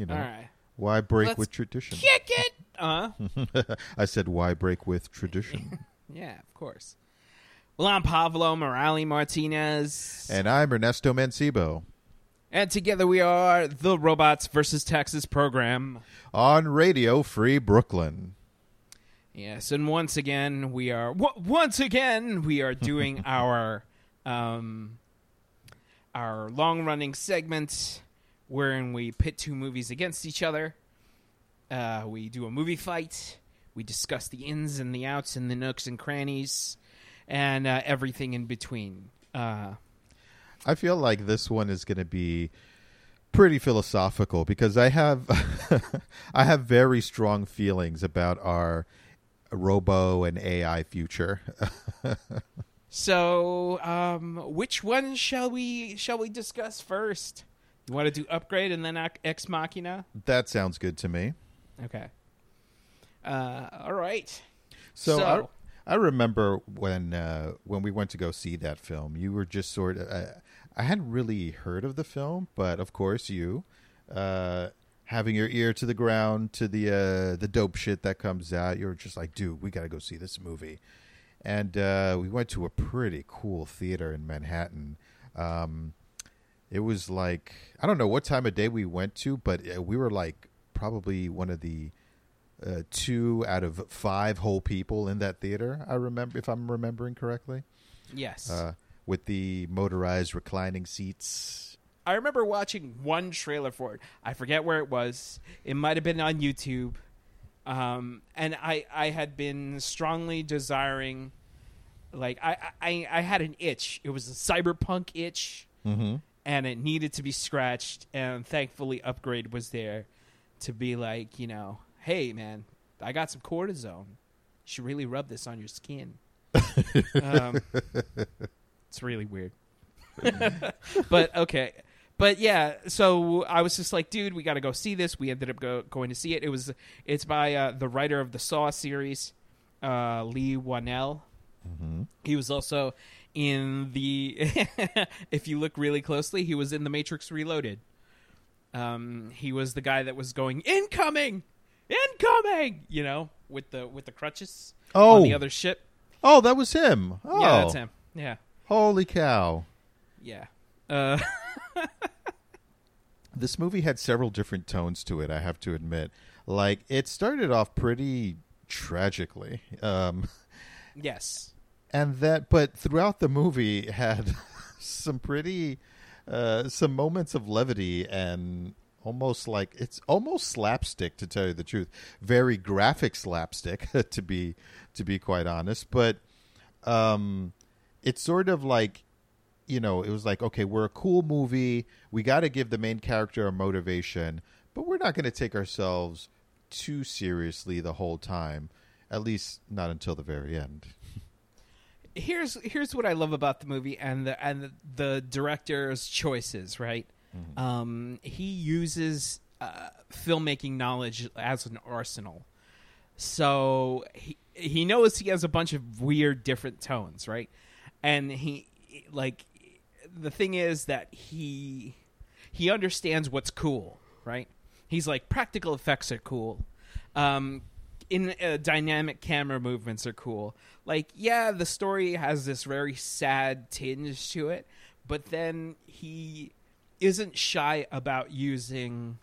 you know All right. why break Let's with tradition? Kick it. Uh. I said why break with tradition? Yeah, of course. Well, I'm Pablo Morale Martinez. and I'm Ernesto Mancibo And together we are the Robots versus Texas program. on Radio Free Brooklyn. Yes, and once again we are w- once again we are doing our um our long-running segment wherein we pit two movies against each other. Uh, we do a movie fight. We discuss the ins and the outs and the nooks and crannies and uh, everything in between. Uh, I feel like this one is going to be pretty philosophical because I have I have very strong feelings about our robo and AI future. So, um, which one shall we shall we discuss first? You want to do upgrade and then ex machina? that sounds good to me. Okay. Uh, all right. So, So- I, I remember when uh, when we went to go see that film, you were just sort of. Uh, I hadn't really heard of the film, but of course you, uh, having your ear to the ground to the uh, the dope shit that comes out, you're just like, dude, we got to go see this movie. And uh, we went to a pretty cool theater in Manhattan. Um, it was like I don't know what time of day we went to, but uh, we were like probably one of the uh, two out of five whole people in that theater. I remember, if I'm remembering correctly, Yes. uh, with the motorized reclining seats. I remember watching one trailer for it. I forget where it was. It might have been on YouTube. Um, and I, I had been strongly desiring, like, I, I, I had an itch. It was a cyberpunk itch. Mm-hmm. And it needed to be scratched and thankfully upgrade was there to be like you know hey man i got some cortisone. You should really rub this on your skin. Um, it's really weird. But okay. But yeah so i was just like dude we got to go see this. We ended up go- going to see it. It was it's by uh, the writer of the saw series uh, Leigh Whannell. Mm-hmm. he was also in the. if you look really closely, he was in the Matrix Reloaded. Um, he was the guy that was going incoming, incoming. You know, with the with the crutches Oh. on the other ship. Oh, that was him. Oh, Yeah, that's him. Yeah, Holy cow! yeah. Uh, This movie had several different tones to it. I have to admit. Like it started off pretty tragically, um, yes. And that, but throughout the movie had some pretty, uh, some moments of levity and almost like it's almost slapstick to tell you the truth. Very graphic slapstick to be to be quite honest, but um, it's sort of like you know, it was like, okay, we're a cool movie. We got to give the main character a motivation, but we're not going to take ourselves too seriously the whole time. At least not until the very end. Here's here's what I love about the movie and the and the, the director's choices. Right. Um, he uses uh, filmmaking knowledge as an arsenal. So he he knows he has a bunch of weird different tones, right? And he like the thing is that he he understands what's cool, right? He's like practical effects are cool. Um in uh, dynamic camera movements are cool. Like yeah, the story has this very sad tinge to it, but then he isn't shy about using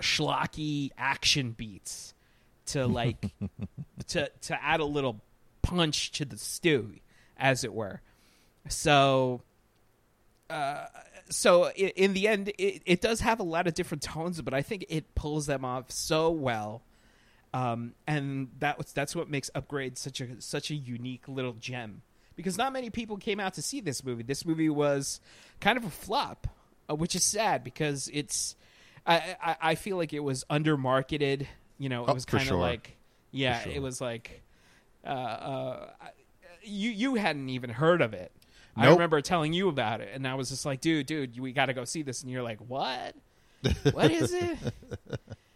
schlocky action beats to like to to add a little punch to the stew as it were. So uh so i in the end it, it does have a lot of different tones but i think it pulls them off so well um and that was that's what makes upgrade such a such a unique little gem because not many people came out to see this movie this movie was kind of a flop uh, which is sad because it's I, I I feel like it was under marketed. You know, it Oh, was kind of sure. like yeah, sure. it was like uh, uh, you you hadn't even heard of it. I remember telling you about it, and I was just like, dude, dude, we got to go see this, and you're like, what? What is it?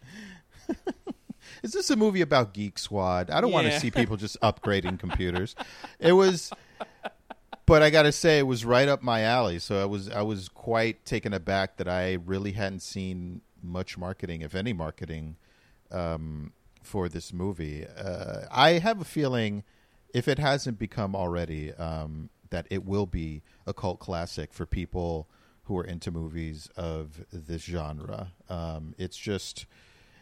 This is a movie about Geek Squad? I don't want to see people just upgrading computers. It was but I got to say, it was right up my alley. So I was I was quite taken aback that I really hadn't seen much marketing, if any marketing, um, for this movie. Uh, I have a feeling, if it hasn't become already, um, that it will be a cult classic for people who are into movies of this genre. Um, it's just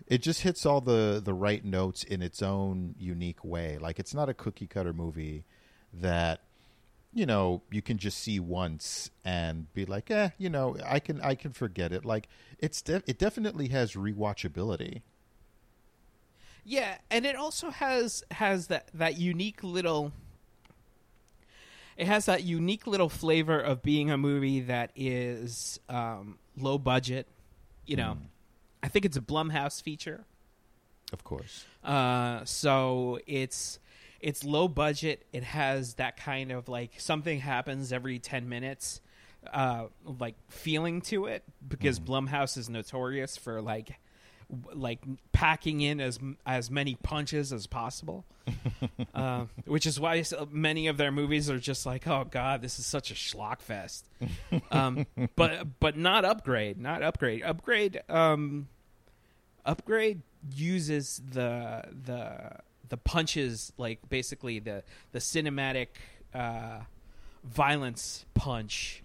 it just hits all the the right notes in its own unique way. Like it's not a cookie cutter movie that you know you can just see once and be like, eh, you know, I can I can forget it. Like it's de- it definitely has rewatchability. Yeah, and it also has has that that unique little it has that unique little flavor of being a movie that is um, low budget. You know, Mm. I think it's a Blumhouse feature, Of course. uh, so it's it's low budget. It has that kind of like something happens every ten minutes, uh, like feeling to it because Blumhouse is notorious for like like packing in as as many punches as possible, uh, which is why many of their movies are just like, oh god, this is such a schlock fest. um, but but not upgrade, not upgrade. Upgrade, um, upgrade uses the the the punches like basically the the cinematic uh, violence punch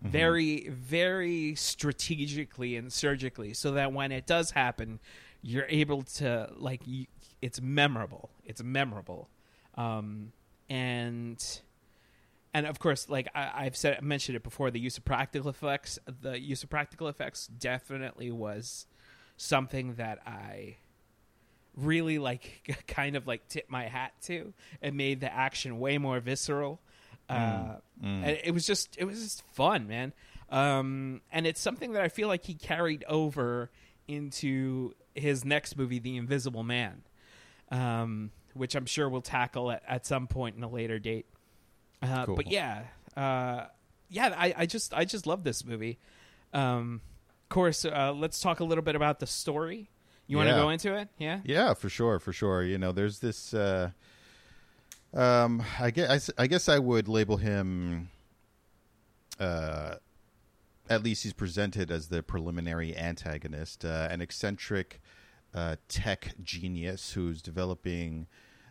very very strategically and surgically so that when it does happen you're able to like you, it's memorable. It's memorable. Um and and of course like I, i've said mentioned it before the use of practical effects. The use of practical effects definitely was something that i really like kind of like tip my hat to and made the action way more visceral uh Mm. and it was just it was just fun man um and it's something that i feel like he carried over into his next movie the invisible man um which i'm sure we'll tackle at, at some point in a later date uh Cool. but yeah uh yeah i i just i just love this movie um course uh let's talk a little bit about the story you want to Yeah. go into it yeah Yeah, for sure, for sure. You know, there's this. Uh, um, I guess I guess I would label him. Uh, at least he's presented as the preliminary antagonist, uh, an eccentric uh, tech genius who's developing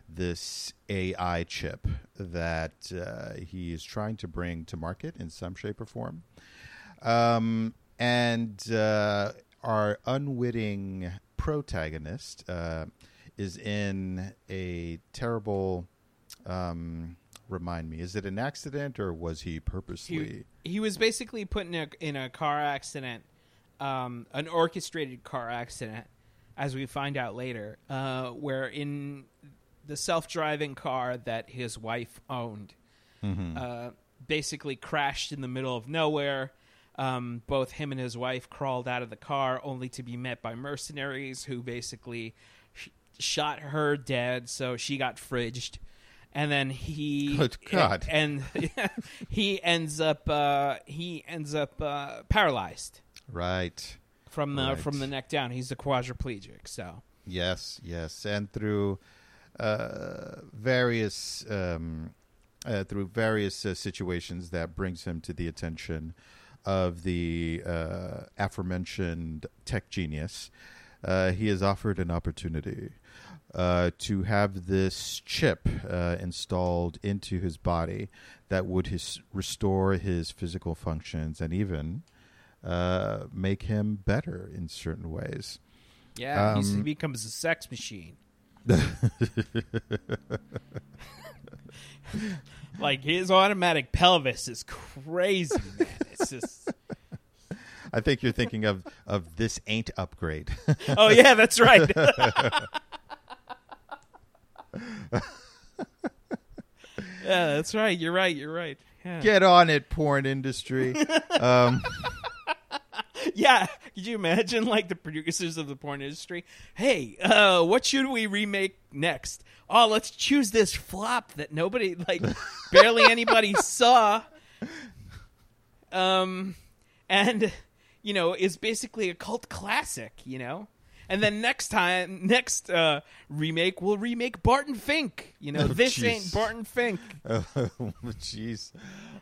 this AI chip that uh, he is trying to bring to market in some shape or form. Um, and uh, our unwitting protagonist uh, is in a terrible. Um, remind me, is it an accident or was he purposely? he, he was basically put in a in a car accident, um, an orchestrated car accident, as we find out later, uh, where in the self driving car that his wife owned, Mhm. uh, basically crashed in the middle of nowhere. Um, both him and his wife crawled out of the car, only to be met by mercenaries who basically sh- shot her dead. So she got fridged, and then he Good God. and he ends up uh, he ends up uh, paralyzed right. from the Right. from the neck down. He's a quadriplegic. So Yes, yes, and through uh, various um, uh, through various uh, situations that brings him to the attention of the uh, aforementioned tech genius. Uh, he is offered an opportunity uh, to have this chip uh, installed into his body that would his, restore his physical functions and even uh, make him better in certain ways. yeah, he's, he Um, becomes a sex machine. like his automatic pelvis is crazy, man. It's just I think you're thinking of of this ain't upgrade. oh yeah, that's right. yeah, that's right. You're right. You're right. Yeah. Get on it, porn industry. Um, Yeah, could you imagine like the producers of the porn industry? Hey, uh, what should we remake next? Oh, let's choose this flop that nobody like barely anybody saw. Um and you know, is basically a cult classic, you know? and then next time, next uh, remake, we'll remake Barton Fink. You know, Oh, this jeez. ain't Barton Fink.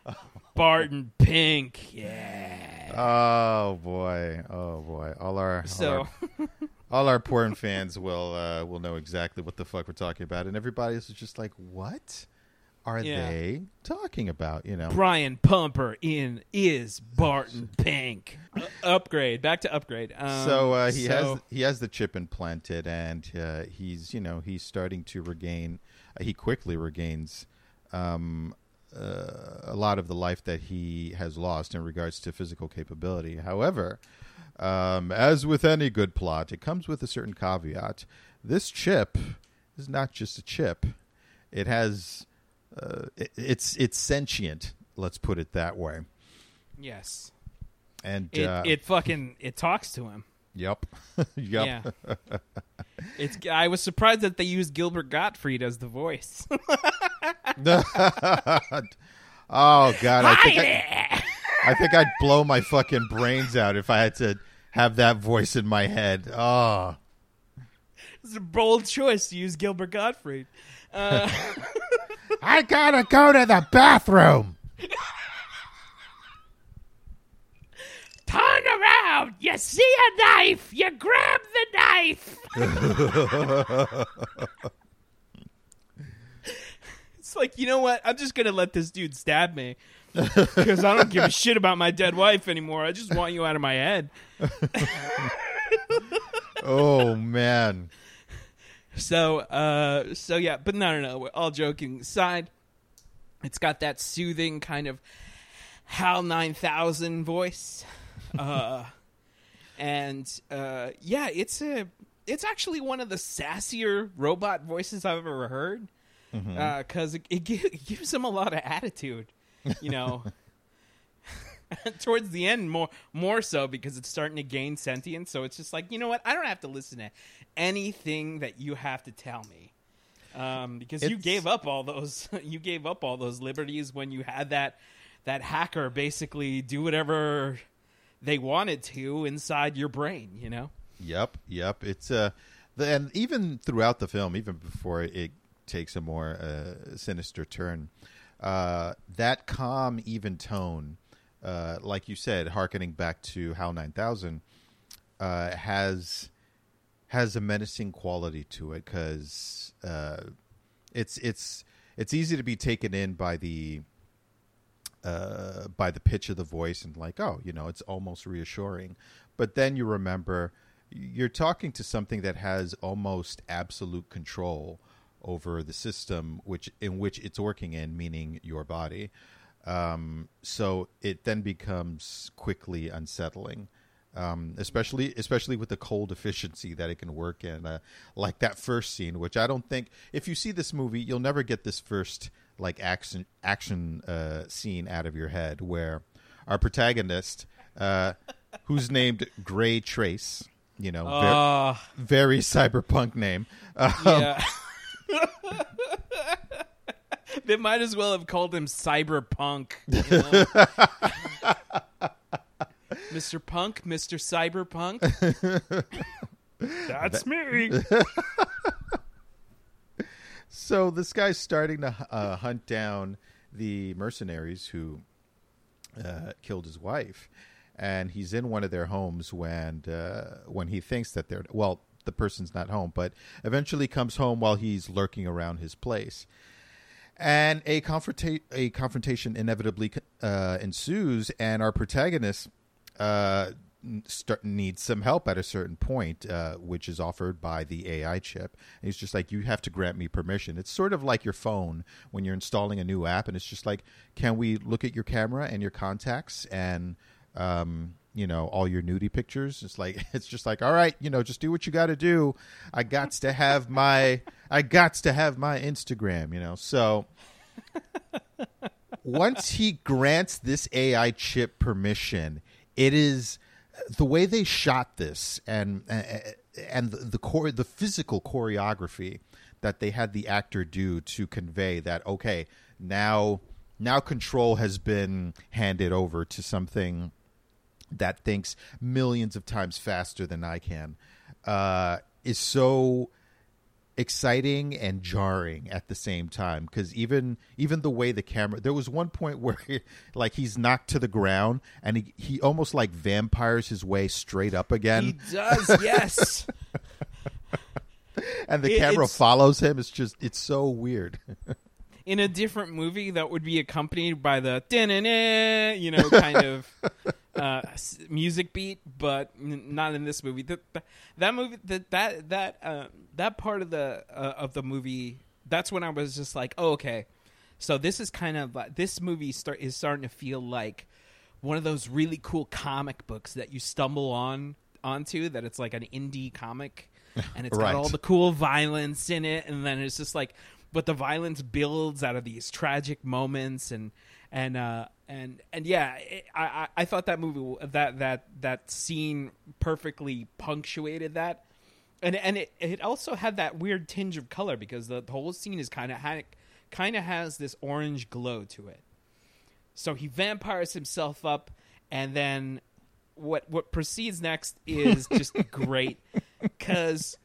Oh, Barton Pink. Yeah. Oh boy. Oh boy. All our all So our, all our porn fans will uh, will know exactly what the fuck we're talking about, and everybody's just like, "What are Yeah. they talking about?" You know. Brian Pumper in is Barton Pink. Uh, upgrade. Back to upgrade. Um, so uh, he so- has he has the chip implanted, and uh, he's you know he's starting to regain. Uh, he quickly regains um, uh, a lot of the life that he has lost in regards to physical capability. However, um, as with any good plot, it comes with a certain caveat. This chip is not just a chip; it has uh, it, it's it's sentient. Let's put it that way. Yes. And It uh, it fucking it talks to him. Yep, yep. Yeah. it's. I was surprised that they used Gilbert Gottfried as the voice. oh god, I think I, I think I'd blow my fucking brains out if I had to have that voice in my head. Oh, It's a bold choice to use Gilbert Gottfried. Uh, I gotta go to the bathroom. Turn around! You see a knife! You grab the knife! it's like, you know what? I'm just gonna let this dude stab me. Because I don't give a shit about my dead wife anymore. I just want you out of my head. Oh man, So, uh, so yeah, but no, no, no. We're all joking aside, it's got that soothing kind of HAL 9000 voice, uh, and uh, yeah, it's a, it's actually one of the sassier robot voices I've ever heard, because it, it, it gives him a lot of attitude, you know. Towards the end, more more so because it's starting to gain sentience. So it's just like, you know what? I don't have to listen to anything that you have to tell me, um, because you gave up all those you gave up all those liberties when you had that that hacker basically do whatever they wanted to inside your brain. You know? yep, yep. It's uh, the, and even throughout the film, even before it takes a more uh, sinister turn, uh, that calm, even tone, uh, like you said, harkening back to HAL nine thousand, uh, has has a menacing quality to it because uh, it's it's it's easy to be taken in by the uh, by the pitch of the voice and like oh you know it's almost reassuring. But then you remember you're talking to something that has almost absolute control over the system which in which it's working in meaning your body. Um, so it then becomes quickly unsettling um, especially especially with the cold efficiency that it can work in, uh, like that first scene. Which I don't think if you see this movie, you'll never get this first like action action uh, scene out of your head, where our protagonist, uh, who's named Gray Trace, you know, ver- Uh, very cyberpunk name. Uh, yeah. they might as well have called him Cyberpunk. you know? Mr. Punk, Mr. Cyberpunk. That's me. So this guy's starting to uh, hunt down the mercenaries who uh, killed his wife, and he's in one of their homes when uh, when he thinks that they're well, the person's not home, but eventually comes home while he's lurking around his place, and a confronta- a confrontation inevitably uh, ensues, and our protagonist uh, start, needs some help at a certain point, uh, which is offered by the AI chip. And he's just like, "You have to grant me permission." It's sort of like your phone when you're installing a new app, and it's just like, "Can we look at your camera and your contacts and um, you know all your nudie pictures?" It's like it's just like, "All right, you know, just do what you got to do." I got to have my I got to have my Instagram, you know, so once he grants this AI chip permission, it is the way they shot this and and the core, the physical choreography that they had the actor do to convey that okay now now control has been handed over to something that thinks millions of times faster than I can. uh, is so exciting and jarring at the same time because even even the way the camera there was one point where like he's knocked to the ground and he, he almost like vampires his way straight up again. He does, yes. and the It- camera follows him. It's just it's so weird. In a different movie, that would be accompanied by the you know, kind of uh, music beat, but n- not in this movie. The, the- that movie, that that that uh, that part of the uh, of the movie, that's when I was just like, oh, okay. So this is kind of like this movie start is starting to feel like one of those really cool comic books that you stumble on onto that it's like an indie comic and it's Right. got all the cool violence in it and then it's just like but the violence builds out of these tragic moments and and uh and and yeah it, I, I I thought that movie that that that scene perfectly punctuated that. And and it it also had that weird tinge of color because the, the whole scene is kind of kind of has this orange glow to it. So he vampires himself up, and then what what proceeds next is just great because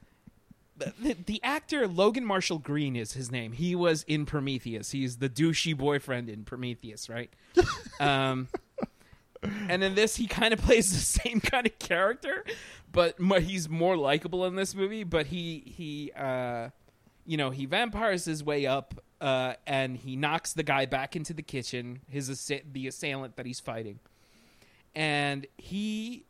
the, actor Logan Marshall Green is his name. He was in Prometheus. He's the douchey boyfriend in Prometheus, right? um, and in this, he kind of plays the same kind of character, but he's more likable in this movie. But he he uh, you know he vampires his way up uh, and he knocks the guy back into the kitchen his assa- the assailant that he's fighting and he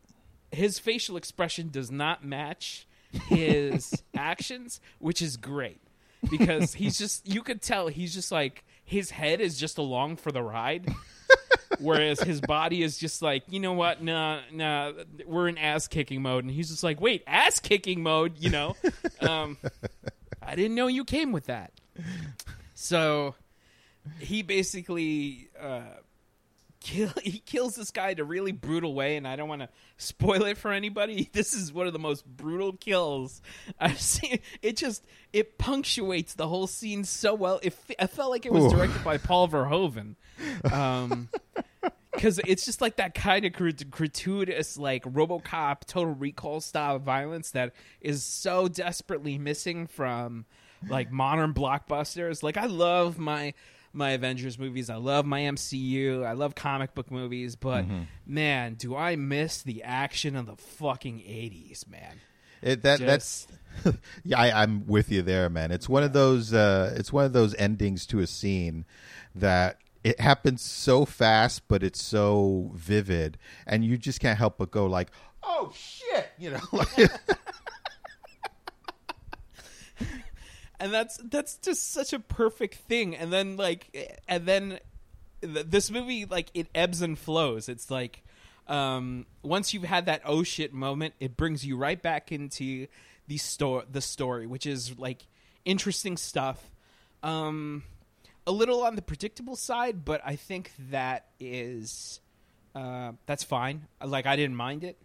his facial expression does not match his actions which is great. Because he's just you could tell he's just like his head is just along for the ride. Whereas his body is just like you know what? Nah nah we're in ass kicking mode. And he's just like wait ass kicking mode you know? Um I didn't know you came with that. So he basically uh, kill he kills this guy in a really brutal way, and I don't want to spoil it for anybody. This is one of the most brutal kills I've seen. It just it punctuates the whole scene so well. It, I felt like it was Ooh. directed by Paul Verhoeven. Um, because it's just like that kind of grat- gratuitous like robocop total recall style violence that is so desperately missing from like modern blockbusters like i love my my avengers movies i love my mcu i love comic book movies but man do i miss the action of the fucking 80s man It, that that's yeah, I, I'm with you there, man. It's one of those. Uh, it's one of those endings to a scene that it happens so fast, but it's so vivid, and you just can't help but go like, "Oh shit!" You know, like, and that's that's just such a perfect thing. And then like and then th- this movie like it ebbs and flows. It's like um once you've had that oh shit moment it brings you right back into the store the story which is like interesting stuff. Um a little on the predictable side but i think that is uh that's fine. Like i didn't mind it.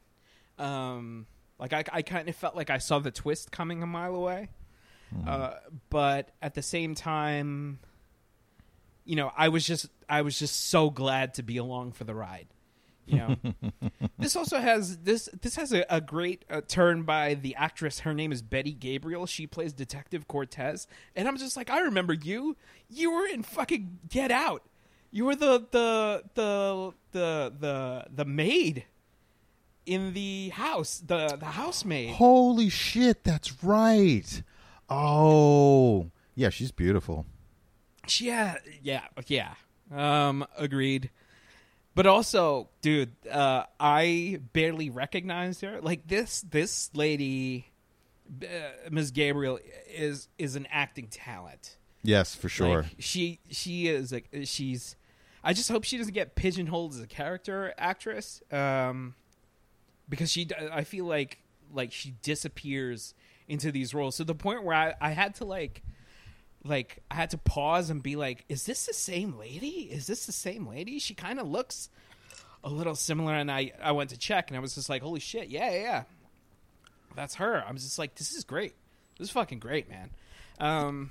Um like i, I kind of felt like i saw the twist coming a mile away uh, but at the same time, you know, I was just I was just so glad to be along for the ride. You know, this also has this this has a, a great uh, turn by the actress. Her name is Betty Gabriel. She plays Detective Cortez, and I'm just like, I remember you. You were in fucking Get Out. You were the the the the the the maid in the house, the the housemaid. holy shit, that's right. Oh, yeah, she's beautiful. Yeah, yeah, yeah. Um, agreed. But also, dude, uh, I barely recognized her. Like this, this lady, uh, Ms. Gabriel, is is an acting talent. Yes, for sure. Like, she she is like she's. I just hope she doesn't get pigeonholed as a character actress, um, because she. I feel like like she disappears into these roles to the point where I, I had to like like I had to pause and be like, is this the same lady? Is this the same lady? She kind of looks a little similar, and I I went to check, and I was just like, holy shit, yeah, yeah, yeah. that's her. I was just like, this is great. This is fucking great, man. Um,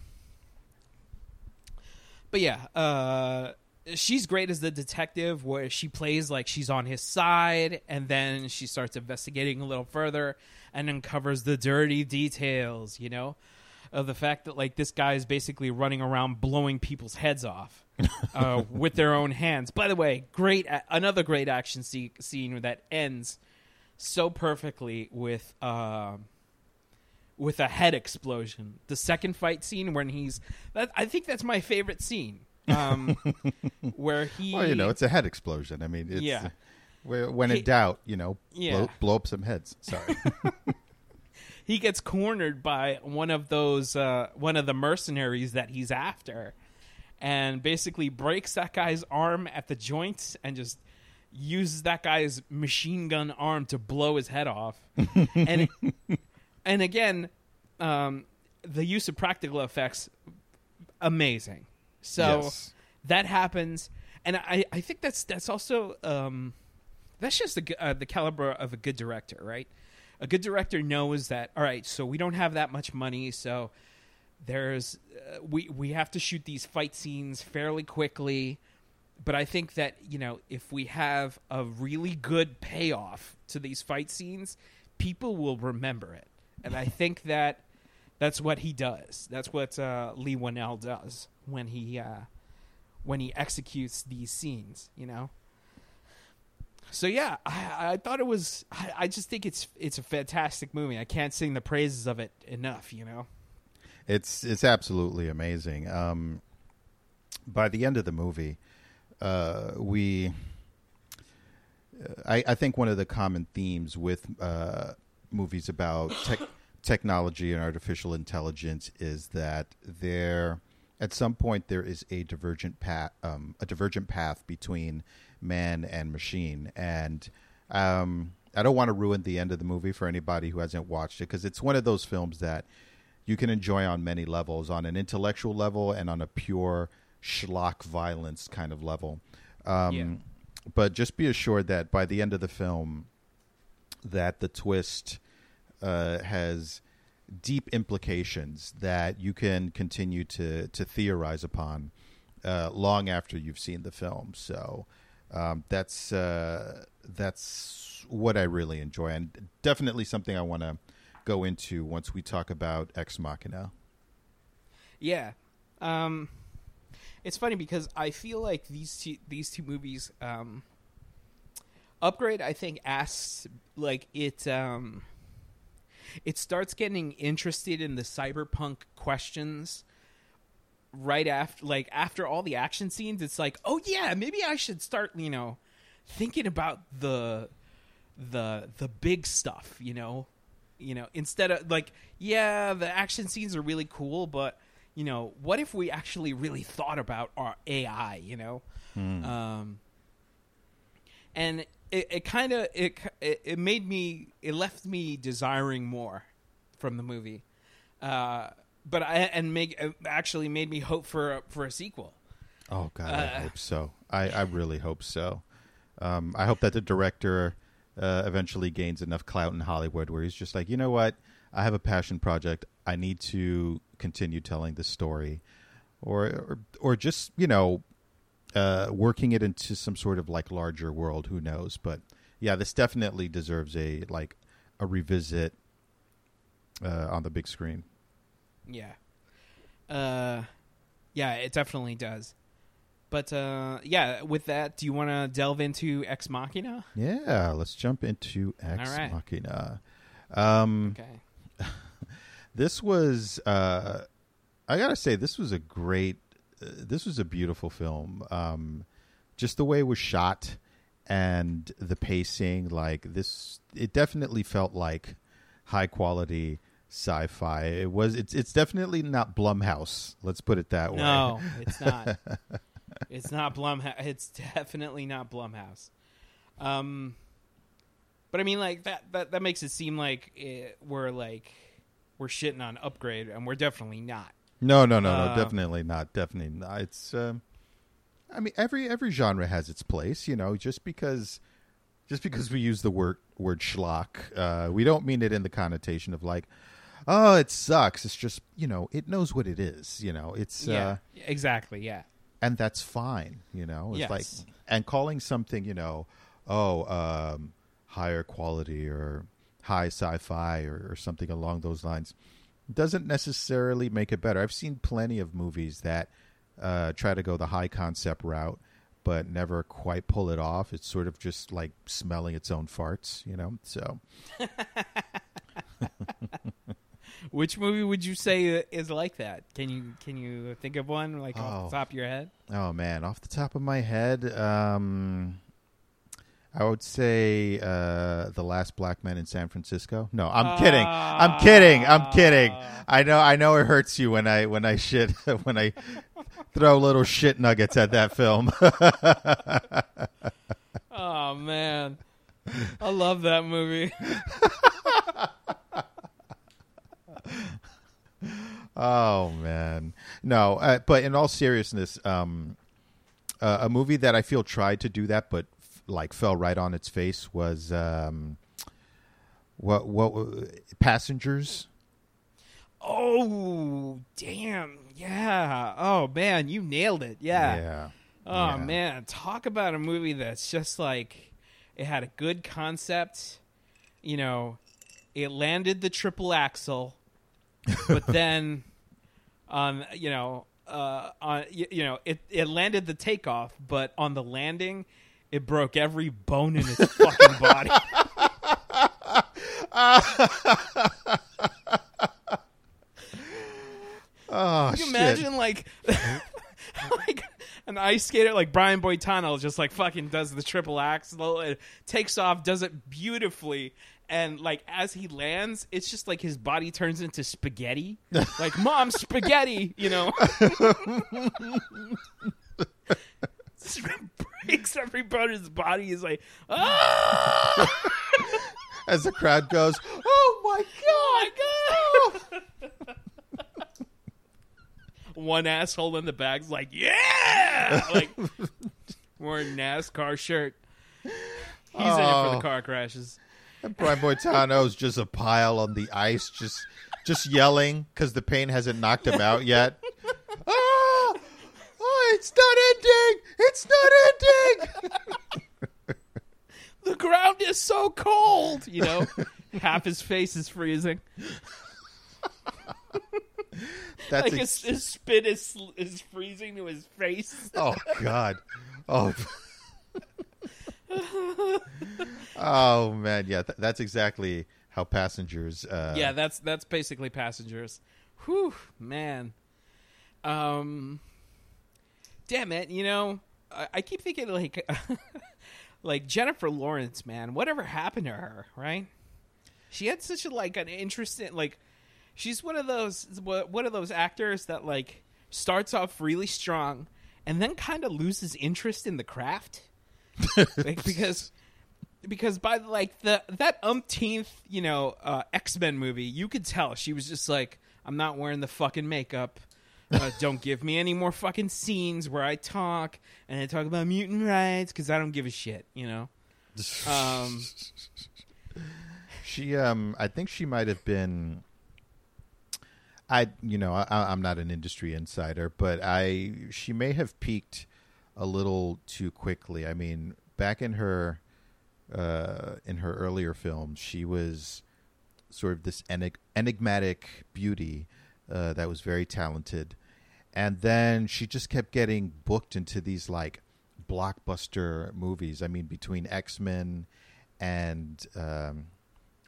but yeah, uh, she's great as the detective where she plays like she's on his side and then she starts investigating a little further and uncovers the dirty details you know of the fact that like this guy is basically running around blowing people's heads off uh, with their own hands. By the way great a- another great action scene that ends so perfectly with uh, with a head explosion. The second fight scene when he's that i think that's my favorite scene um, where he Well, you know, it's a head explosion. I mean, it's, Yeah. where- When He- in doubt, you know, Yeah. blow, blow up some heads. Sorry. he gets cornered by one of those uh, one of the mercenaries that he's after and basically breaks that guy's arm at the joints and just uses that guy's machine gun arm to blow his head off and and again um, the use of practical effects amazing so Yes. that happens. And i i think that's that's also um that's just the uh, the caliber of a good director right? A good director knows that all right so we don't have that much money so there's uh, we we have to shoot these fight scenes fairly quickly. But i think that you know if we have a really good payoff to these fight scenes people will remember it. And i think that that's what he does. That's what uh, Leigh Whannell does when he uh, when he executes these scenes you know? So yeah i, I thought it was I, I just think it's it's a fantastic movie. I can't sing the praises of it enough you know? It's it's absolutely amazing. Um, by the end of the movie, uh, we, I, I think one of the common themes with uh, movies about tech, technology and artificial intelligence is that there, at some point, there is a divergent path, um, a divergent path between man and machine, and um, I don't want to ruin the end of the movie for anybody who hasn't watched it because it's one of those films that you can enjoy on many levels, on an intellectual level and on a pure schlock violence kind of level. Um, Yeah. But just be assured that by the end of the film, that the twist uh, has deep implications that you can continue to to theorize upon uh, long after you've seen the film. So um, that's uh, that's what I really enjoy, and definitely something I want to go into once we talk about Ex Machina. Yeah. Um it's funny because I feel like these two these two movies um Upgrade I think asks like it um it starts getting interested in the cyberpunk questions right after like after all the action scenes it's like oh yeah maybe I should start you know thinking about the the the big stuff you know? You know instead of like yeah the action scenes are really cool but you know what if we actually really thought about our ai you know? Um and it, it kind of it, it made me it left me desiring more from the movie uh but i and make actually made me hope for a, for a sequel Oh God, I Uh, hope so. I, I really hope so. Um, I hope that the director uh, eventually gains enough clout in Hollywood where he's just like, you know what, I have a passion project. I need to continue telling this story, or or, or just you know, uh, working it into some sort of like larger world. Who knows? But yeah, this definitely deserves a like a revisit uh, on the big screen. Yeah. Uh yeah, it definitely does. But uh yeah, with that, do you want to delve into Ex Machina? Yeah, let's jump into Ex right. Machina. Um, Okay. this was uh i gotta say this was a great this was a beautiful film um just the way it was shot and the pacing like this it definitely felt like high quality sci-fi it was it's it's definitely not blumhouse let's put it that way No, it's not. it's not Blumhouse. It's definitely not Blumhouse. Um but I mean like that that that makes it seem like it, we're like we're shitting on Upgrade and we're definitely not. No no no no Uh, definitely not definitely not it's um i mean every every genre has its place you know just because just because we use the word word schlock, uh, we don't mean it in the connotation of like, oh, it sucks. It's just you know, it knows what it is. You know, it's Yeah. uh, exactly, yeah. and that's fine. You know, it's Yes. like and calling something, you know, oh, um, higher quality or high sci-fi or, or something along those lines doesn't necessarily make it better. I've seen plenty of movies that uh, try to go the high concept route, but never quite pull it off. It's sort of just like smelling its own farts, you know. So Which movie would you say is like that? Can you can you think of one like off Oh. the top of your head? Oh man, off the top of my head, um, I would say uh, the last black man in San Francisco. No, I'm kidding. I'm kidding. I'm kidding. I know. I know it hurts you when I when I shit when I throw little shit nuggets at that film. Oh man, I love that movie. oh man, no. Uh, but in all seriousness, um, uh, a movie that I feel tried to do that, but like fell right on its face was um, what what passengers. Oh damn, yeah. Oh man, you nailed it. Yeah. Yeah. Oh Yeah. man, talk about a movie that's just like it had a good concept. You know, it landed the triple axel, but then, um, you know, uh, on you, you know, it it landed the takeoff, but on the landing, it broke every bone in its fucking body. Oh Can ah, you shit. imagine like like an ice skater like Brian Boitano just like fucking does the triple axel and takes off, does it beautifully, and like as he lands, it's just like his body turns into spaghetti. like mom spaghetti, you know. Just breaks every part of his body. Is like, ah, As the crowd goes, "Oh my oh my god! One asshole in the bag's like, yeah, like wearing NASCAR shirt. He's in it for Oh. the car crashes. And Brian Boitano's just a pile on the ice, just just yelling because the pain hasn't knocked him out yet. It's not ending! It's not ending! The ground is so cold, you know. Half his face is freezing. That's like his, his spit is is freezing to his face. oh god, oh. oh man, yeah, th- that's exactly how passengers. Uh, yeah, that's that's basically passengers. Whew, man. Um, damn it, you know, I, I keep thinking like, like Jennifer Lawrence, man. Whatever happened to her, right? She had such a like an interesting like. She's one of those one of those actors that like starts off really strong and then kind of loses interest in the craft, like because because by like the that umpteenth you know uh, X Men movie, you could tell she was just like, I'm not wearing the fucking makeup. Uh, don't give me any more fucking scenes where I talk and I talk about mutant rights because I don't give a shit. You know. Um, She, um, I think she might have been. I, you know, I, I'm not an industry insider, but I, she may have peaked a little too quickly. I mean, back in her, uh, in her earlier films, she was sort of this enig- enigmatic beauty uh, that was very talented, and then she just kept getting booked into these like blockbuster movies. I mean, between X Men and um,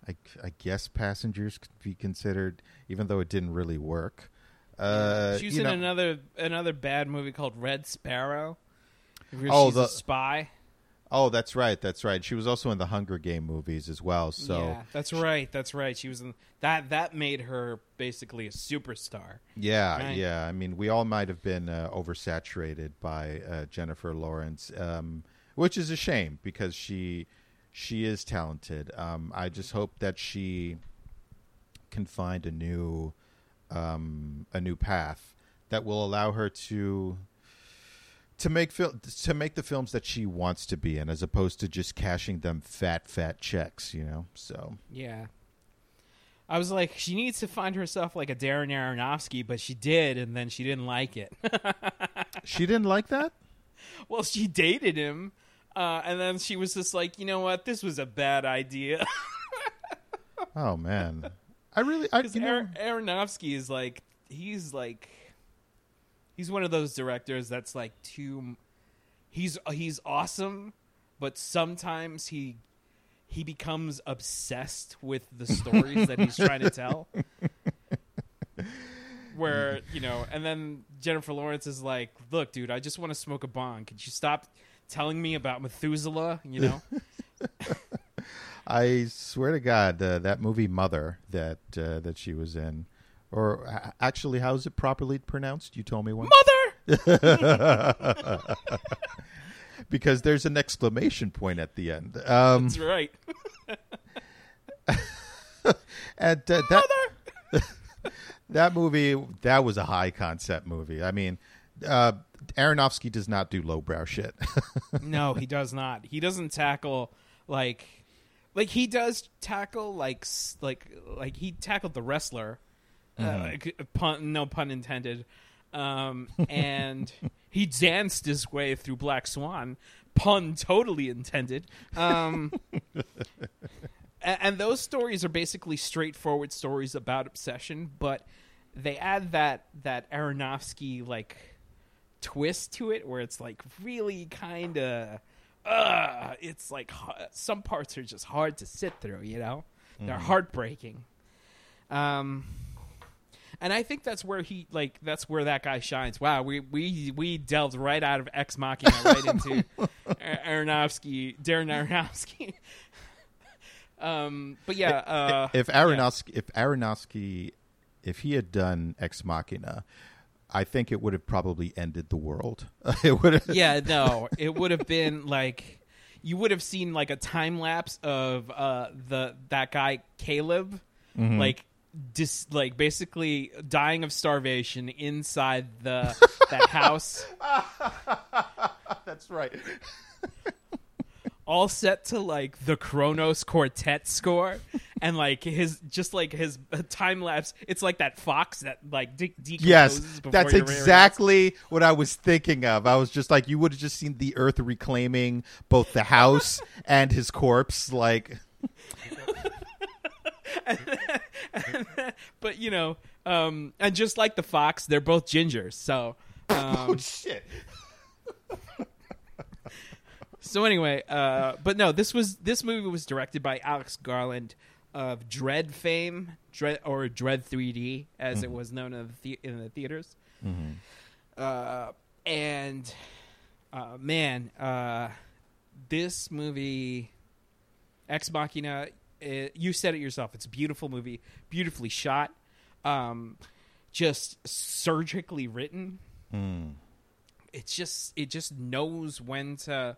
I, I guess Passengers could be considered, even though it didn't really work. Uh, she was in know- another another bad movie called Red Sparrow. Oh, she's the- a spy. Oh, that's right. That's right. She was also in the Hunger Game movies as well. So yeah, that's right. That's right. She was in that. That made her basically a superstar. Yeah, Right. yeah. I mean, we all might have been uh, oversaturated by uh, Jennifer Lawrence, um, which is a shame because she she is talented. Um, I just hope that she can find a new um, a new path that will allow her to to make fil- to make the films that she wants to be in, as opposed to just cashing them fat fat checks. You know, so Yeah. I was like, she needs to find herself like a Darren Aronofsky, but she did, and then she didn't like it. She didn't like that. well, she dated him, uh, and then she was just like, you know what, this was a bad idea. Oh man, I really, I you know, Aronofsky is like, he's like, he's one of those directors that's like too. He's he's awesome, but sometimes he he becomes obsessed with the stories that he's trying to tell. Where you know, and then Jennifer Lawrence is like, "Look, dude, I just want to smoke a bong. Could you stop telling me about Methuselah?" You know, I swear to God, uh, that movie Mother that uh, that she was in, or actually, how is it properly pronounced? You told me one mother. because there's an exclamation point at the end. Um, That's right, and uh, that mother. that movie that was a high concept movie. I mean, uh, Aronofsky does not do lowbrow shit. no, he does not. He doesn't tackle like like he does tackle like like like he tackled the wrestler. Uh, pun, no pun intended. Um, and he danced his way through Black Swan. Pun totally intended. Um, a- and those stories are basically straightforward stories about obsession, but they add that that Aronofsky like twist to it where it's like really kind of uh it's like some parts are just hard to sit through you know they're heartbreaking um and i think that's where he like that's where that guy shines wow we we we delved right out of ex machina right into aronofsky darren aronofsky um but yeah uh if Aronofsky, if Aronofsky, if he had done Ex Machina, I think it would have probably ended the world. it would have. yeah, no, it would have been like you would have seen like a time lapse of uh the that guy Caleb like dis like basically dying of starvation inside the that house That's right. all set to like the Kronos quartet score and like his just like his time lapse it's like that fox that like de- decomposes Yes, that's your very eyes. exactly what I was thinking of. I was just like, you would have just seen the Earth reclaiming both the house and his corpse. Like, but you know um and just like the fox they're both gingers so um shit. So anyway, uh, but no, this was this movie was directed by Alex Garland of Dredd fame, Dredd or Dredd 3D as it was known in the, in the theaters. Uh, and uh, man, uh, this movie, Ex Machina, uh you said it yourself. It's a beautiful movie, beautifully shot, um, just surgically written. It's just it just knows when to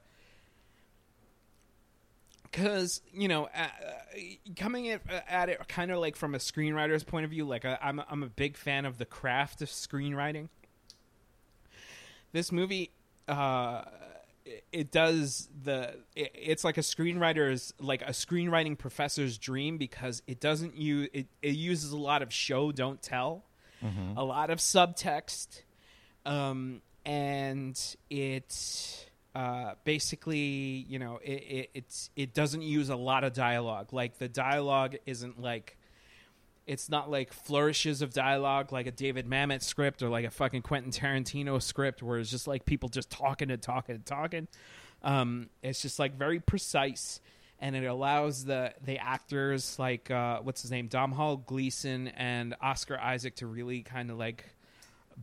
because you know uh, uh, coming at, at it kind of like from a screenwriter's point of view like I, I'm, I'm a big fan of the craft of screenwriting this movie uh it- does the it, it's like a screenwriter's like a screenwriting professor's dream because it doesn't use it, it uses a lot of show don't tell a lot of subtext um and it uh, basically, you know, it, it it's it doesn't use a lot of dialogue. Like the dialogue isn't like it's not like flourishes of dialogue like a David Mamet script or like a fucking Quentin Tarantino script where it's just like people just talking and talking and talking. Um, it's just like very precise, and it allows the the actors like uh, what's his name, Domhnall Gleeson and Oscar Isaac to really kind of like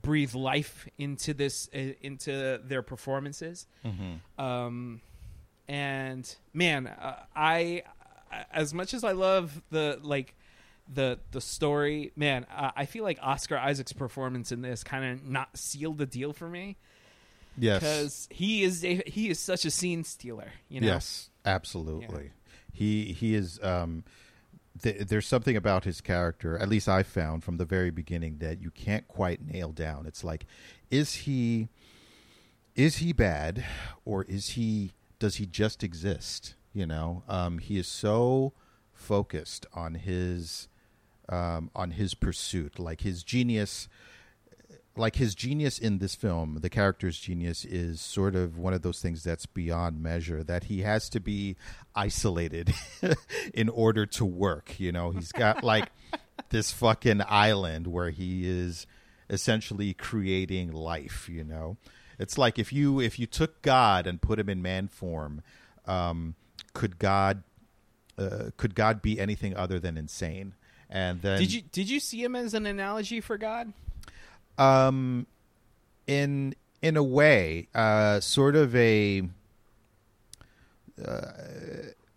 breathe life into this uh, into their performances. Um, and man, uh, I as much as I love the like the the story, man, uh, I feel like Oscar Isaac's performance in this kind of not sealed the deal for me Yes. because he is a, he is such a scene stealer. You know, Yes, absolutely. He he is. Um, th- there's something about his character, at least I found from the very beginning, that you can't quite nail down. It's like, is he is he bad, or is he does he just exist? You know, um, he is so focused on his um, on his pursuit. Like his genius, like his genius in this film, the character's genius is sort of one of those things that's beyond measure. That he has to be isolated in order to work. You know, he's got like this fucking island where he is essentially creating life. You know, it's like if you if you took God and put him in man form, um, could God uh, could God be anything other than insane? And then Did you did you see him as an analogy for God? um in in a way uh sort of a uh,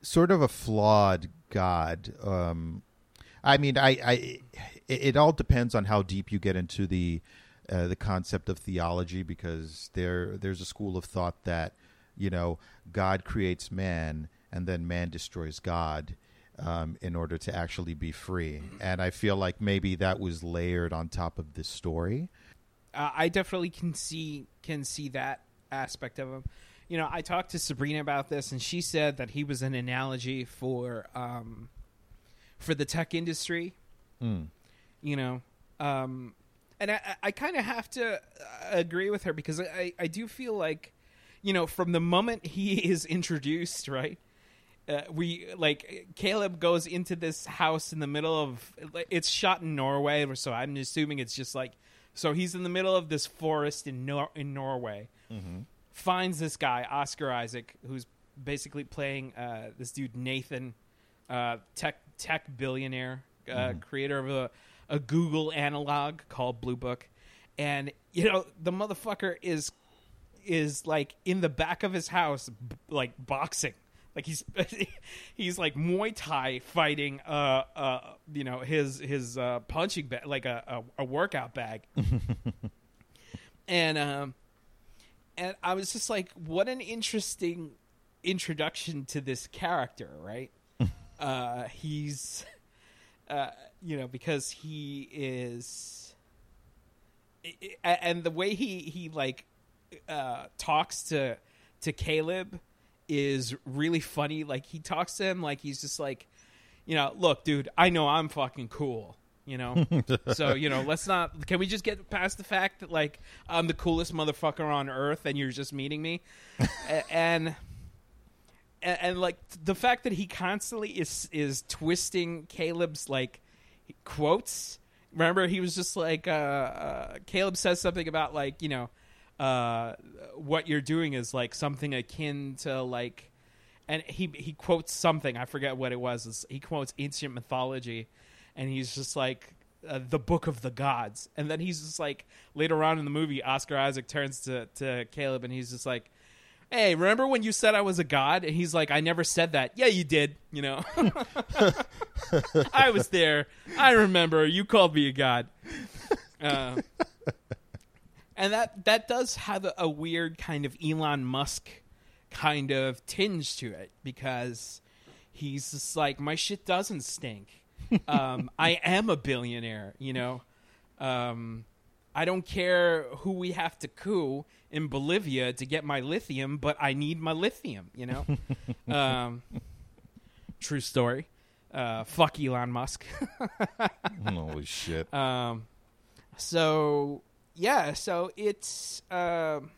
sort of a flawed god um i mean i i it, it all depends on how deep you get into the uh, the concept of theology because there there's a school of thought that you know god creates man and then man destroys god um, in order to actually be free and i feel like maybe that was layered on top of this story uh, I definitely can see can see that aspect of him. You know, I talked to Sabrina about this, and she said that he was an analogy for um, for the tech industry. Mm. You know, um, and I, I kind of have to uh, agree with her because I, I do feel like, you know, from the moment he is introduced, right. Uh, we like Caleb goes into this house in the middle of it's shot in Norway, so I'm assuming it's just like so he's in the middle of this forest in Nor- in Norway. Mm-hmm. Finds this guy Oscar Isaac, who's basically playing uh, this dude Nathan, uh, tech tech billionaire, uh, Mhm. creator of a, a Google analog called Blue Book, and you know the motherfucker is is like in the back of his house, b- like boxing. Like he's he's like Muay Thai fighting, uh, uh, you know, his his uh, punching bag, like a, a, a workout bag, and um, and I was just like, what an interesting introduction to this character, right? uh, he's, uh, you know, because he is, and the way he he like uh, talks to to Caleb is really funny. Like he talks to him like he's just like, you know, look, dude, I know I'm fucking cool. You know, so you know, let's not. Can we just get past the fact that like I'm the coolest motherfucker on earth, and you're just meeting me, A- and, and and like the fact that he constantly is is twisting Caleb's like quotes. Remember, he was just like uh, uh, Caleb says something about like you know uh, what you're doing is like something akin to like, and he he quotes something I forget what it was. He quotes ancient mythology, and he's just like uh, the book of the gods, and then he's just like later on in the movie, Oscar Isaac turns to to Caleb, and he's just like. Hey, remember when you said I was a god? And he's like, I never said that. Yeah, you did. You know, I was there. I remember. You called me a god. Uh, and that that does have a, a weird kind of Elon Musk kind of tinge to it because he's just like my shit doesn't stink. Um, I am a billionaire, you know. Um, I don't care who we have to coup in Bolivia to get my lithium, but I need my lithium, you know. um, true story. Uh, fuck Elon Musk. Holy shit. Um, so yeah, so it's um,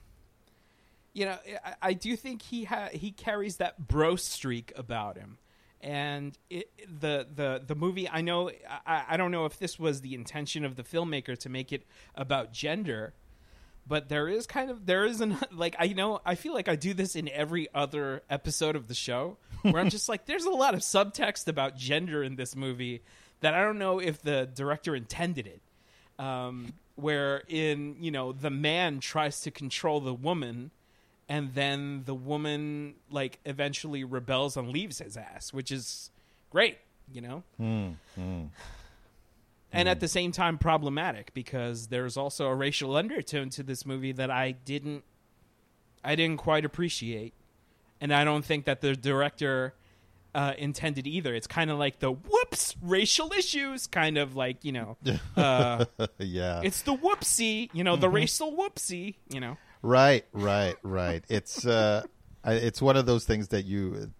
you know I, I do think he ha- he carries that bro streak about him, and it, the the the movie I know I, I don't know if this was the intention of the filmmaker to make it about gender. But there is kind of there is an like I know I feel like I do this in every other episode of the show where I'm just like there's a lot of subtext about gender in this movie that I don't know if the director intended it um, where in you know the man tries to control the woman and then the woman like eventually rebels and leaves his ass which is great you know? Mm, mm. and at the same time problematic because there's also a racial undertone to this movie that I didn't I didn't quite appreciate. And I don't think that the director uh, intended either it's kind of like the whoops racial issues kind of like you know uh, yeah. it's the whoopsie, you know, the racial whoopsie, you know. Right, right, right. It's uh, it's one of those things that you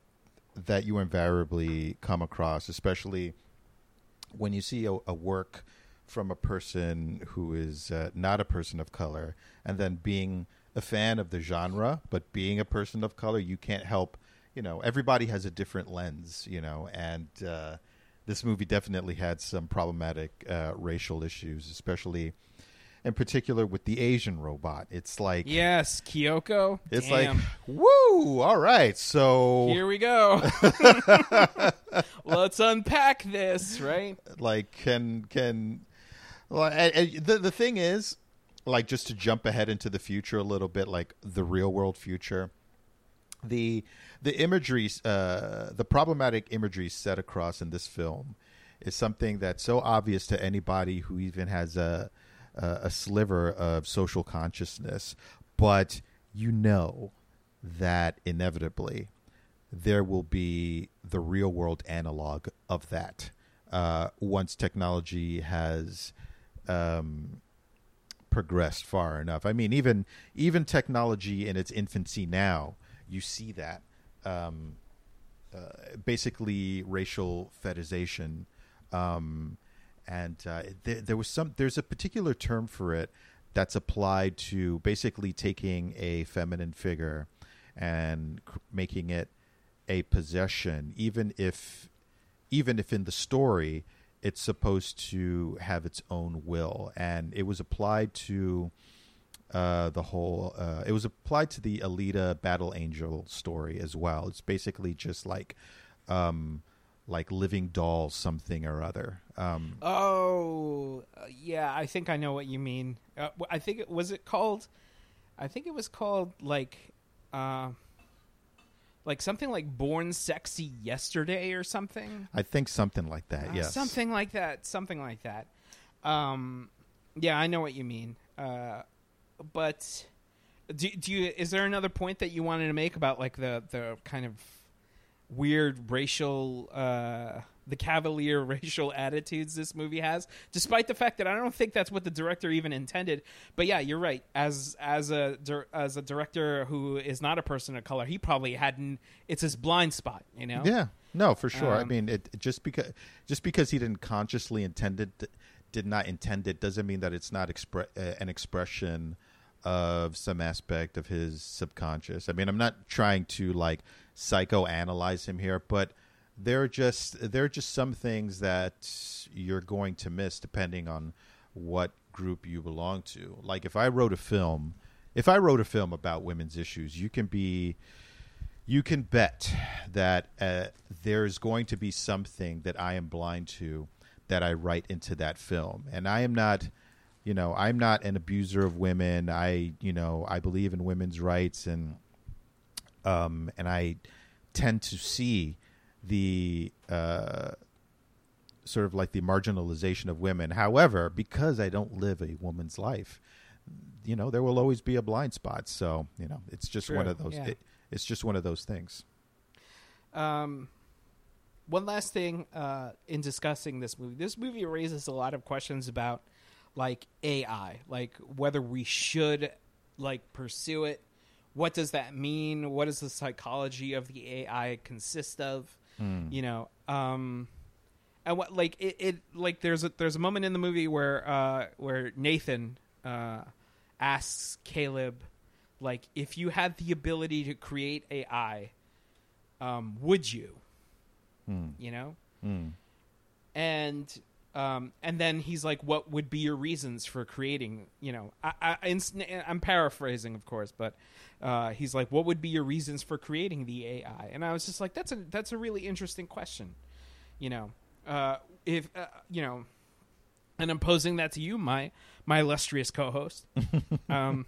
that you invariably come across, especially when you see a, a work from a person who is uh, not a person of color, and then being a fan of the genre, but being a person of color, you can't help. You know, everybody has a different lens. You know, and uh, this movie definitely had some problematic uh, racial issues, especially in particular with the Asian robot. It's like Yes, Kyoko. it's Damn. like woo. All right, so Here we go. Let's unpack this, right? like can can well, and- and the the thing is like just to jump ahead into the future a little bit like the real world future the the imagery uh the problematic imagery set across in this film is something that's so obvious to anybody who even has a a, a sliver of social consciousness but you know that inevitably there will be the real world analog of that uh, once technology has um, progressed far enough. I mean, even even technology in its infancy now, you see that um, uh, basically racial fetishization, um, and uh, there, there was some. There's a particular term for it that's applied to basically taking a feminine figure and making it a possession, even if even if in the story it's supposed to have its own will, and it was applied to uh, the whole. Uh, it was applied to the Alita Battle Angel story as well. It's basically just like, um, like living dolls, something or other. Um, Oh, uh, yeah. I think I know what you mean. Uh, I think it was it called. I think it was called like, uh, like something like "Born Sexy Yesterday" or something. I think something like that. Uh, yes, something like that. Something like that. Um, yeah, I know what you mean. Uh, but do, do you? Is there another point that you wanted to make about like the the kind of weird racial, uh, the cavalier racial attitudes this movie has? Despite the fact that I don't think that's what the director even intended. But yeah, you're right. As as a as a director who is not a person of color, he probably hadn't. It's his blind spot. You know. Yeah, no, for sure. I Um, mean, it just because just because he didn't consciously intended did not intend it doesn't mean that it's not expre- uh, an expression of some aspect of his subconscious. I mean, I'm not trying to like psychoanalyze him here, but there are just there are just some things that you're going to miss depending on what group you belong to. Like if I wrote a film, if I wrote a film about women's issues, you can be you can bet that uh, there's going to be something that I am blind to that I write into that film. And I am not, you know, I'm not an abuser of women. I, you know, I believe in women's rights and um and I tend to see the uh sort of like the marginalization of women. However, because I don't live a woman's life, you know, there will always be a blind spot. So, you know, it's just one of those yeah. it, it's just one of those things. Um, one last thing uh, in discussing this movie, this movie raises a lot of questions about like AI, like whether we should like pursue it. What does that mean? What does the psychology of the AI consist of? You know, um, and what like it, it like there's a there's a moment in the movie where uh, where Nathan uh, asks Caleb like if you had the ability to create AI, um, would you? Hmm. You know, Hmm. and um, and then he's like, "What would be your reasons for creating?" You know, I, I, I'm paraphrasing, of course, but uh, he's like, "What would be your reasons for creating the AI?" And I was just like, "That's a that's a really interesting question." You know, uh, if uh, you know, and I'm posing that to you, my my illustrious co-host. um,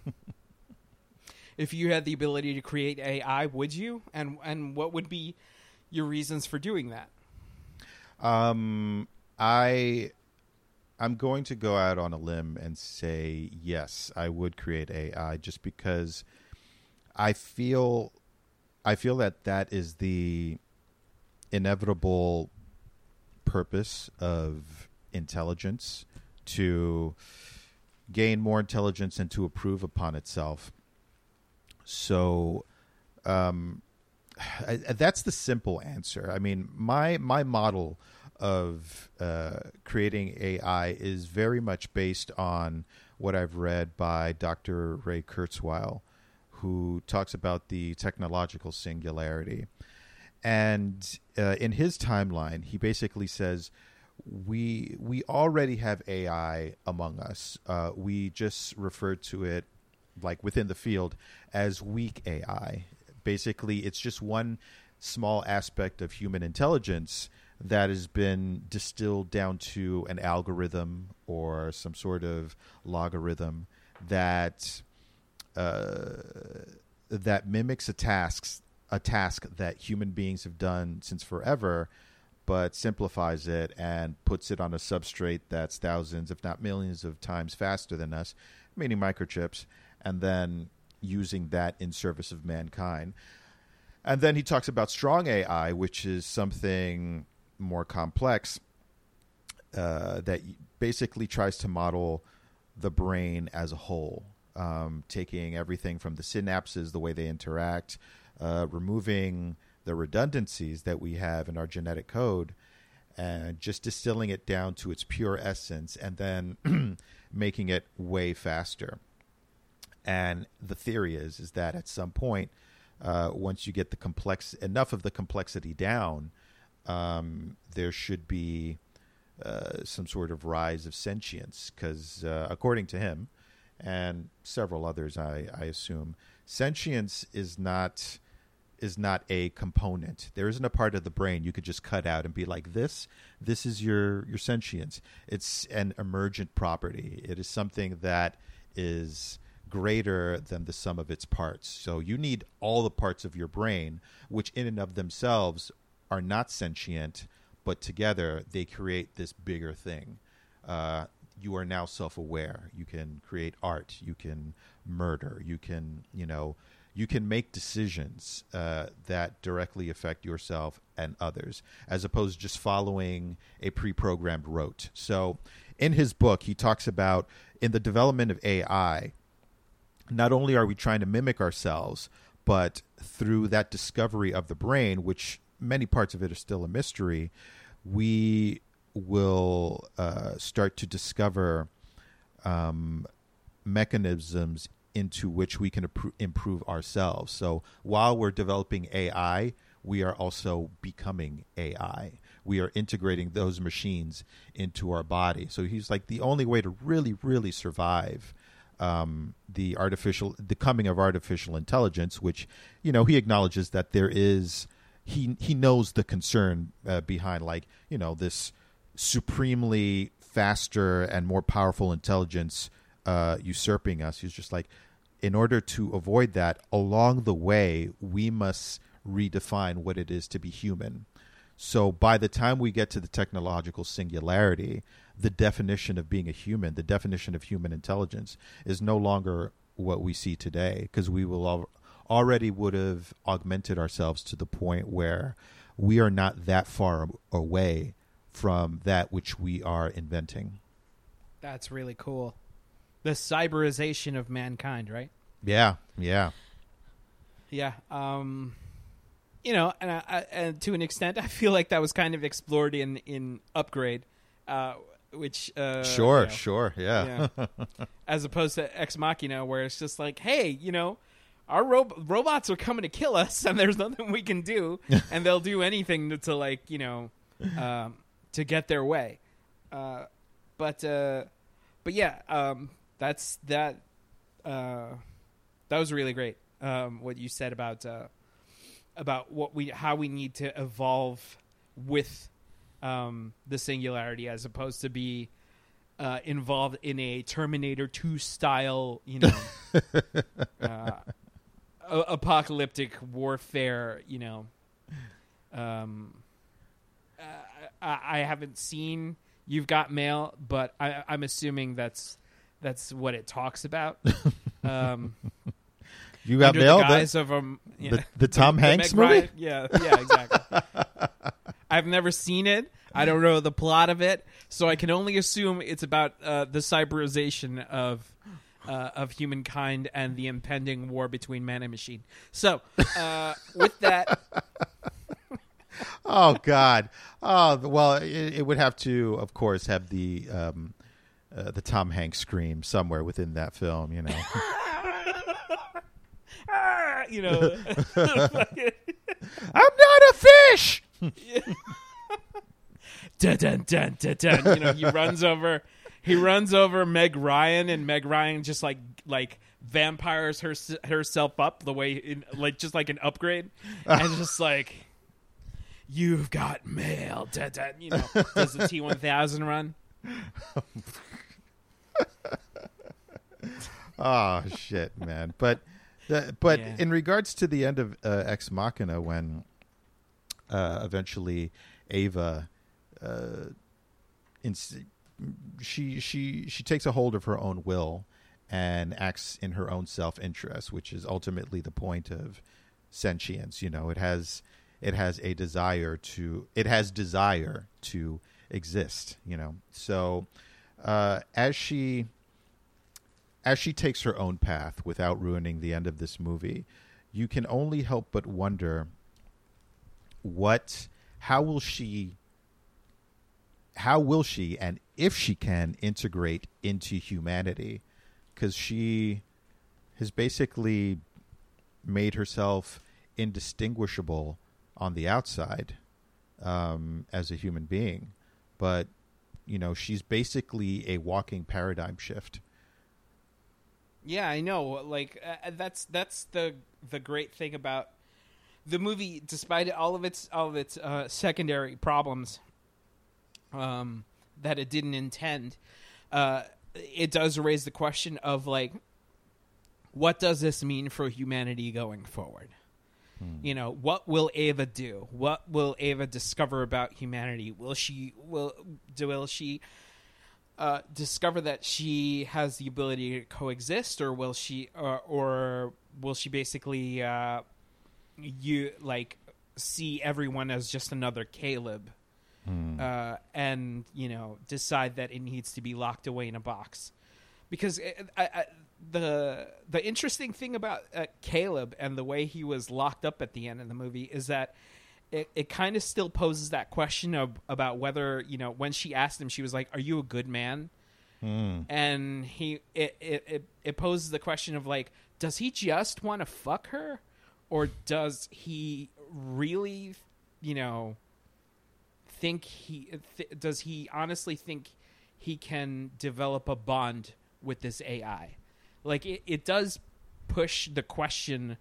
if you had the ability to create AI, would you? And and what would be your reasons for doing that? Um, I, I'm going to go out on a limb and say yes, I would create AI just because I feel, I feel that that is the inevitable purpose of intelligence to gain more intelligence and to improve upon itself. So, um, I, that's the simple answer. I mean, my my model of uh, creating AI is very much based on what I've read by Dr. Ray Kurzweil, who talks about the technological singularity. And uh, in his timeline, he basically says we we already have AI among us. Uh, we just refer to it like within the field as weak AI. Basically, it's just one small aspect of human intelligence that has been distilled down to an algorithm or some sort of logarithm that uh, that mimics a task a task that human beings have done since forever, but simplifies it and puts it on a substrate that's thousands, if not millions, of times faster than us, meaning microchips, and then using that in service of mankind. And then he talks about strong AI, which is something more complex uh, that basically tries to model the brain as a whole, um, taking everything from the synapses, the way they interact, uh, removing the redundancies that we have in our genetic code, and just distilling it down to its pure essence, and then making it way faster. And the theory is is that at some point, uh, once you get the complex enough of the complexity down, um, there should be uh, some sort of rise of sentience. Because uh, according to him, and several others, I, I assume, sentience is not is not a component. There isn't a part of the brain you could just cut out and be like this. This is your your sentience. It's an emergent property. It is something that is greater than the sum of its parts. So you need all the parts of your brain, which in and of themselves are not sentient, but together they create this bigger thing. Uh, you are now self-aware. You can create art. You can murder. You can, you know, you can make decisions uh, that directly affect yourself and others, as opposed to just following a pre-programmed rote. So, in his book, he talks about in the development of AI. Not only are we trying to mimic ourselves, but through that discovery of the brain, which many parts of it are still a mystery, we will uh, start to discover um, mechanisms into which we can improve ourselves. So while we're developing AI, we are also becoming AI. We are integrating those machines into our body. So he's like the only way to really, really survive um, the artificial, the coming of artificial intelligence, which you know he acknowledges that there is. He he knows the concern uh, behind like you know this supremely faster and more powerful intelligence uh, usurping us. He's just like, in order to avoid that, along the way, we must redefine what it is to be human. So by the time we get to the technological singularity, the definition of being a human, the definition of human intelligence, is no longer what we see today because we will al- already would have augmented ourselves to the point where we are not that far away from that which we are inventing. That's really cool the cyberization of mankind, right? Yeah, yeah, yeah. Um, you know, and, I, and to an extent, I feel like that was kind of explored in in Upgrade, uh, which uh, sure, you know, sure, yeah. yeah. As opposed to Ex Machina, where it's just like, hey, you know, our ro- robots are coming to kill us, and there's nothing we can do, and they'll do anything to, to like, you know, um, to get their way. Uh, but uh, but yeah, um, that's that. Uh, that was really great. Um, what you said about uh, about what we how we need to evolve with um, the singularity as opposed to be uh, involved in a Terminator Two style, you know, apocalyptic warfare. You know, um, I, I haven't seen You've Got Mail, but I, I'm assuming that's that's what it talks about. Um, you got mail. The guise of um, yeah, the, the, Tom the, Hanks the movie. Yeah, yeah, exactly. I've never seen it. I don't know the plot of it, so I can only assume it's about uh, the cyberization of uh, of humankind and the impending war between man and machine. So, uh, with that, oh God. Oh well, it, it would have to, of course, have the um, uh, the Tom Hanks scream somewhere within that film. You know. Ah, you know, I'm not a fish. dun, dun, dun, dun, dun. You know, he runs over. He runs over Meg Ryan, and Meg Ryan just like like vampires her, herself up the way in, like just like an upgrade, and just like you've got mail. Dun, dun, you know, does the T one thousand run? Oh shit, man! But the, but Yeah. in regards to the end of uh, Ex Machina, when uh, eventually Ava, uh, ins- she she she takes a hold of her own will and acts in her own self interest, which is ultimately the point of sentience. You know, it has it has a desire to it has desire to exist. You know, so uh, as she as she takes her own path without ruining the end of this movie, you can only help but wonder what how will she how will she and if she can integrate into humanity? Cuz she has basically made herself indistinguishable on the outside um, as a human being. But you know she's basically a walking paradigm shift. Yeah, I know. Like uh, that's that's the the great thing about the movie, despite all of its all of its uh, secondary problems um, that it didn't intend. Uh, it does raise the question of like, what does this mean for humanity going forward? You know, what will Ava do? What will Ava discover about humanity? Will she will do will she uh, discover that she has the ability to coexist, or will she, or, or will she basically, uh, you like see everyone as just another Caleb, uh, and you know decide that it needs to be locked away in a box? Because it, I, I, the the interesting thing about uh, Caleb and the way he was locked up at the end of the movie is that it, it kind of still poses that question of about whether you know when she asked him she was like are you a good man? And he it, it it it poses the question of like does he just want to fuck her? Or does he really you know think he th- does he honestly think he can develop a bond with this AI like it, it does push the question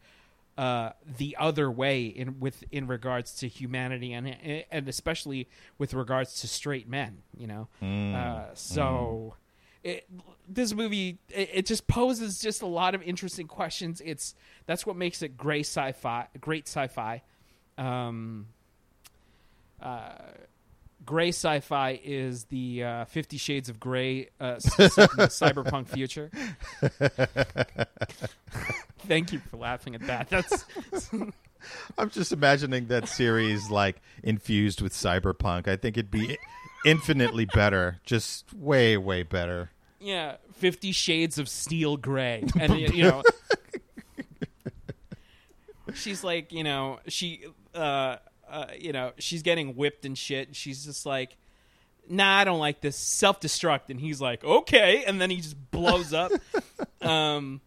uh, the other way in with in regards to humanity and and especially with regards to straight men, you know. Uh, so it, this movie it, it just poses just a lot of interesting questions. It's that's what makes it great sci-fi, great sci-fi. Um, uh, gray sci-fi is the uh, Fifty Shades of Gray uh, s- set in the cyberpunk future. Thank you for laughing at that. That's I'm just imagining that series like infused with cyberpunk. I think it'd be infinitely better, just way way better. yeah, Fifty Shades of Steel Gray, and you you know, she's like, you know, she, uh, uh, you know, she's getting whipped and shit. And she's just like, nah, I don't like this. Self destruct, and he's like, okay, and then he just blows up. um,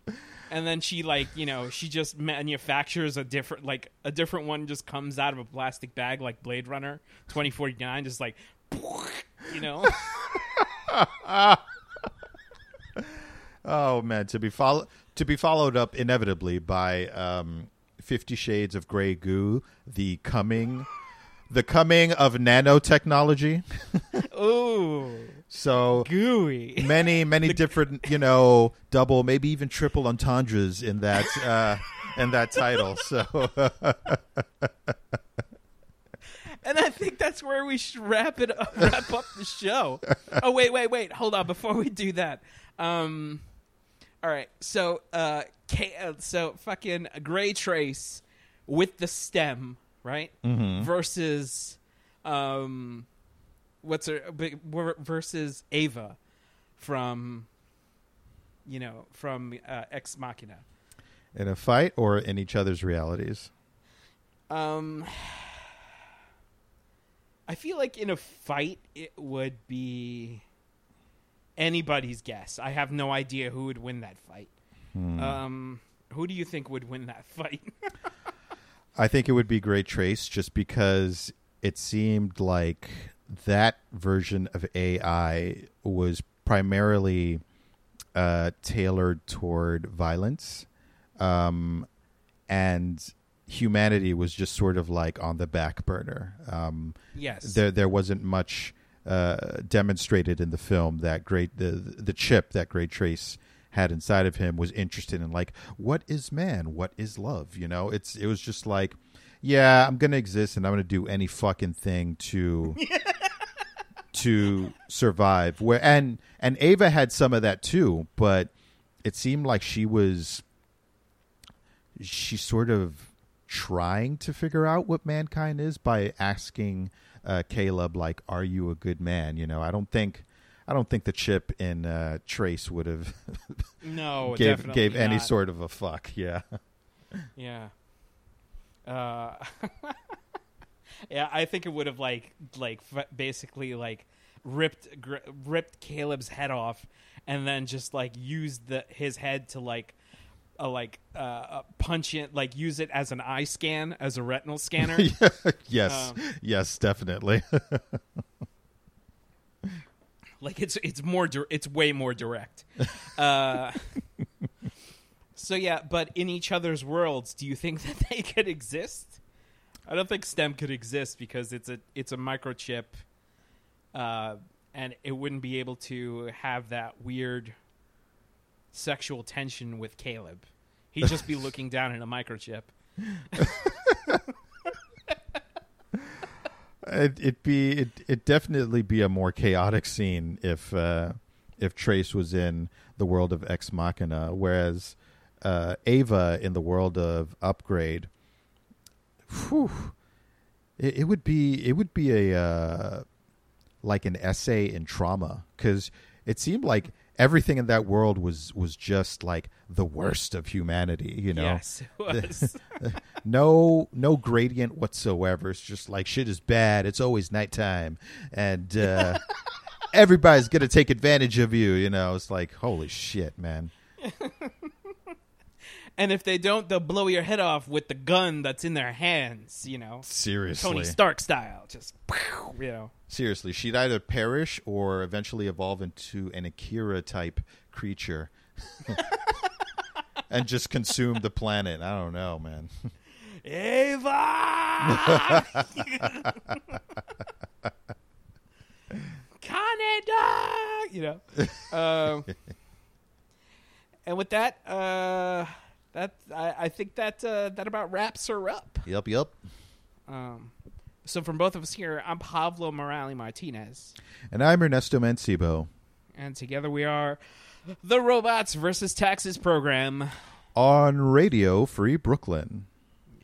and then she like, you know, she just manufactures a different, like a different one, just comes out of a plastic bag, like Blade Runner twenty forty nine, just like, you know. Oh man, to be follow to be followed up inevitably by um, Fifty Shades of Grey Goo, the coming, the coming of nanotechnology. Ooh, So gooey. many many different you know double maybe even triple entendres in that uh, in that title. So And I think that's where we should wrap it up, wrap up the show. Oh wait, wait, wait. Hold on before we do that. Um all right. So uh, K- uh so fucking Gray Trace with the stem, right? Versus um what's her versus Ava from you know, from uh, Ex Machina. in a fight or in each other's realities. Um I feel like in a fight it would be anybody's guess. I have no idea who would win that fight. Hmm. Um, who do you think would win that fight? I think it would be Grey Trace just because it seemed like that version of AI was primarily uh, tailored toward violence, um, and humanity was just sort of like on the back burner. Um, yes. there there wasn't much uh, demonstrated in the film that great the the chip that Grey Trace had inside of him was interested in like what is man? What is love? You know it's it was just like yeah i'm gonna exist and i'm gonna do any fucking thing to to survive. Where and and ava had some of that too but it seemed like she was she sort of trying to figure out what mankind is by asking uh, Caleb like, "Are you a good man?" You know, I don't think, I don't think the chip in uh, Trace would have no, gave gave any sort of a fuck. Yeah, Yeah. Uh, yeah, I think it would have like like f- basically like ripped gr- ripped Caleb's head off, and then just like used the his head to like. Uh, like uh, uh, punch it, like use it as an eye scan, as a retinal scanner. yes, Um, yes, definitely. like it's it's more dir- it's way more direct uh so yeah but in each other's worlds do you think that they could exist i don't think stem could exist because it's a it's a microchip uh and it wouldn't be able to have that weird sexual tension with caleb he'd just be looking down at a microchip it it be it it definitely be a more chaotic scene if uh, if Trace was in the world of Ex Machina, whereas uh, Ava in the world of Upgrade. Whew, it, it would be it would be a uh, like an essay in trauma because it seemed like everything in that world was was just like the worst of humanity. You know, yes it was no no gradient whatsoever. It's just like shit is bad. It's always nighttime, and uh, everybody's gonna take advantage of you. You know, it's like holy shit, man. And if they don't they'll blow your head off with the gun that's in their hands you know Seriously, Tony Stark style, just you know. seriously, she'd either perish or eventually evolve into an Akira type creature. And just consume the planet. I don't know, man. Ava, Canada, you know. Um, and with that, uh, that I, I think that uh, that about wraps her up. Yep, yep. Um, so from both of us here, I'm Pablo Morales Martinez. And I'm Ernesto Mancibo And together we are the Robots versus Taxes program. on Radio Free Brooklyn.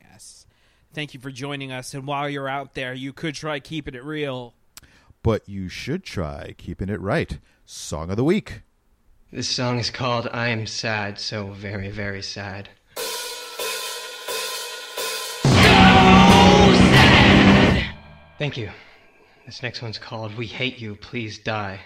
Yes. Thank you for joining us. And while you're out there, you could try keeping it real. But you should try keeping it right. Song of the week. This song is called I Am Sad, so very, very sad. Thank you. This next one's called We Hate You, Please Die.